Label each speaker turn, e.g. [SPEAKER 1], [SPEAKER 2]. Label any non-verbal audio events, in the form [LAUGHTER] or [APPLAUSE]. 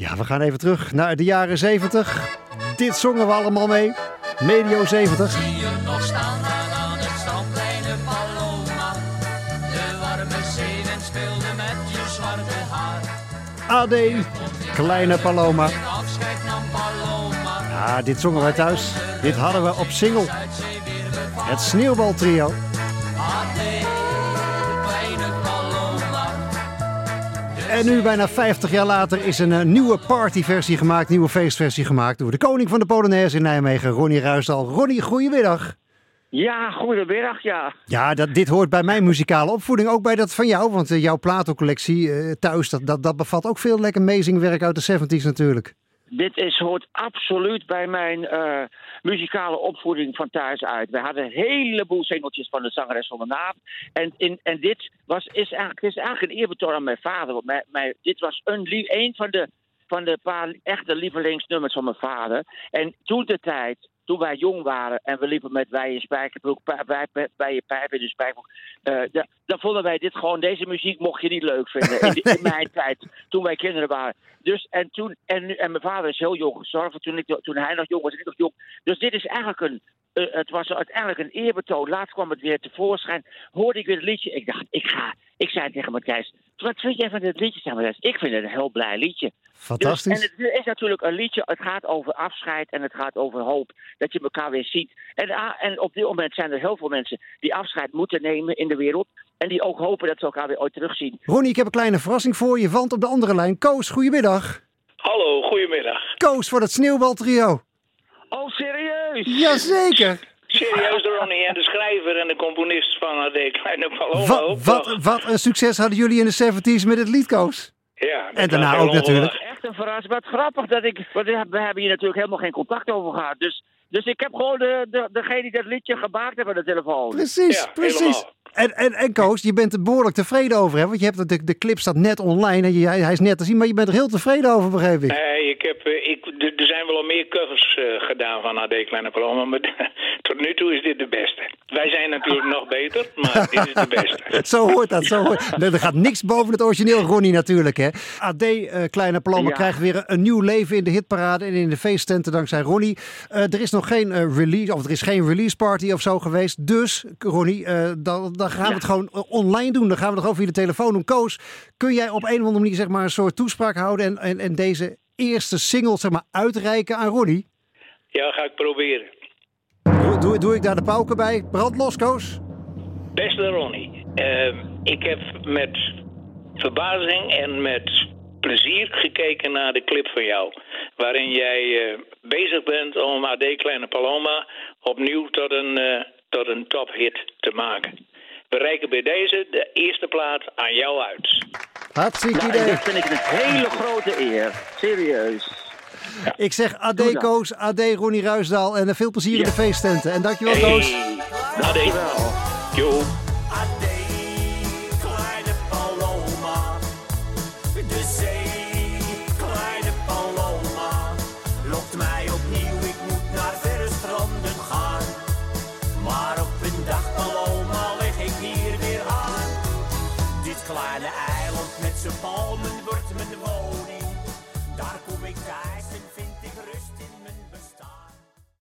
[SPEAKER 1] Ja, we gaan even terug naar de jaren 70. Dit zongen we allemaal mee. Medio 70.
[SPEAKER 2] Zie je nog staan daar aan het kleine Paloma. De warme zeewind speelde met je zwarte haar.
[SPEAKER 1] AD, kleine Paloma. Ja, dit zongen wij thuis. Dit hadden we op single. Het Sneeuwbaltrio. En nu, bijna 50 jaar later, is een eh, nieuwe partyversie gemaakt. Nieuwe feestversie gemaakt door de koning van de Polonaise in Nijmegen, Ronnie Ruisdal. Ronnie, goedemiddag.
[SPEAKER 3] Ja, goedemiddag, ja.
[SPEAKER 1] Ja, dat, dit hoort bij mijn muzikale opvoeding, ook bij dat van jou. Want eh, jouw platencollectie eh, thuis, dat, dat, dat bevat ook veel lekker amazing werk uit de 70s natuurlijk.
[SPEAKER 3] Dit is, hoort absoluut bij mijn eh, muzikale opvoeding van thuis uit. We hadden een heleboel singeltjes van de zangeres van de naam. En, en dit was, is, eigenlijk, is eigenlijk een eerbetoon aan mijn vader. Want mijn, dit was een van de, van de paar echte lievelingsnummers van mijn vader. En toen de tijd, toen wij jong waren en we liepen met wij in spijkerbroek, bij, bij je pijp in de spijkerbroek. eh, da- dan vonden wij dit gewoon, deze muziek mocht je niet leuk vinden. In, mijn [LAUGHS] tijd, toen wij kinderen waren. Dus, en, toen, en, nu- en mijn vader is heel jong gestorven toen, ik, toen hij nog jong was ik nog jong. Dus dit is eigenlijk een, eh, het was uiteindelijk een eerbetoon. Laatst kwam het weer tevoorschijn. Hoorde ik weer het liedje. Ik dacht, ik ga. Ik zei tegen Matthijs, wat vind jij van dit liedje? Matthijs, ik vind het een heel blij liedje.
[SPEAKER 1] Fantastisch.
[SPEAKER 3] Dus, en het is natuurlijk een liedje, het gaat over afscheid en het gaat over hoop. Dat je elkaar weer ziet. En, ah, en op dit moment zijn er heel veel mensen die afscheid moeten nemen in de wereld. En die ook hopen dat ze elkaar weer ooit terugzien.
[SPEAKER 1] Ronnie, ik heb een kleine verrassing voor je, want op de andere lijn, Koos, goedemiddag.
[SPEAKER 4] Hallo, goedemiddag.
[SPEAKER 1] Koos voor het Sneeuwbaltrio.
[SPEAKER 3] Oh, serieus?
[SPEAKER 1] Jazeker.
[SPEAKER 4] Serieus, de Ronnie en de schrijver en de componist van AD Kleine Paloma
[SPEAKER 1] Wat, wat, een succes hadden jullie in de 70s met het lied, Koos.
[SPEAKER 4] Ja,
[SPEAKER 1] En daarna ook natuurlijk.
[SPEAKER 4] ongelooflijk.
[SPEAKER 3] Echt een verrassing. Wat grappig dat ik. Want we hebben hier natuurlijk helemaal geen contact over gehad. Dus, dus ik heb gewoon de, de, degene die dat liedje gemaakt heeft aan de telefoon.
[SPEAKER 1] Precies,
[SPEAKER 4] Ja,
[SPEAKER 1] precies.
[SPEAKER 4] helemaal.
[SPEAKER 1] En, en, en Koos, je bent er behoorlijk tevreden over, hè? Want je hebt de, de clip staat net online en je, hij, hij is net te zien, maar je bent er heel tevreden over, begreep ik.
[SPEAKER 4] Nee, ik heb, eh, ik, er zijn wel al meer covers eh, gedaan van AD Kleine Paloma, maar [LAUGHS] tot nu toe is dit de beste. Wij zijn natuurlijk nog beter, maar [LAUGHS] dit is de beste.
[SPEAKER 1] Zo hoort dat, zo hoort [LAUGHS] Nee, Er gaat niks boven het origineel Ronnie natuurlijk, hè. AD, eh, Kleine Paloma,
[SPEAKER 3] Ja.
[SPEAKER 1] krijgt weer een nieuw leven in de hitparade en in de feesttenten dankzij Ronnie. Eh, er is nog geen eh, release, of er is geen release party of zo geweest. Dus, Ronnie, eh, dan, dan gaan we het gewoon eh, online doen. Dan gaan we het gewoon via de telefoon doen. Koos, kun jij op een of andere manier zeg maar, een soort toespraak houden en, en, en deze eerste single zeg maar, uitreiken aan Ronnie?
[SPEAKER 4] Ja, ga ik proberen.
[SPEAKER 1] Doe, doe, doe ik daar de pauken bij? Brand los, Koos.
[SPEAKER 4] Beste Ronnie, eh, ik heb met verbazing en met plezier gekeken naar de clip van jou. Waarin jij eh, bezig bent om AD Kleine Paloma opnieuw tot een, eh, tot een tophit te maken. We reiken bij deze de eerste plaat aan jou uit.
[SPEAKER 1] Hartstikke
[SPEAKER 3] Nou,
[SPEAKER 1] idee.
[SPEAKER 3] dit vind ik een hele grote eer. Serieus.
[SPEAKER 1] Ik zeg AD
[SPEAKER 3] Doe dat.
[SPEAKER 1] Koos, AD Ronnie Ruisdaal en eh, veel plezier in de feesttenten. En dankjewel Koos.
[SPEAKER 4] Hey, AD.
[SPEAKER 3] Dankjewel.
[SPEAKER 4] Jo.
[SPEAKER 3] Want met zijn palmen wordt mijn woning. Daar kom ik thuis en vind ik rust in mijn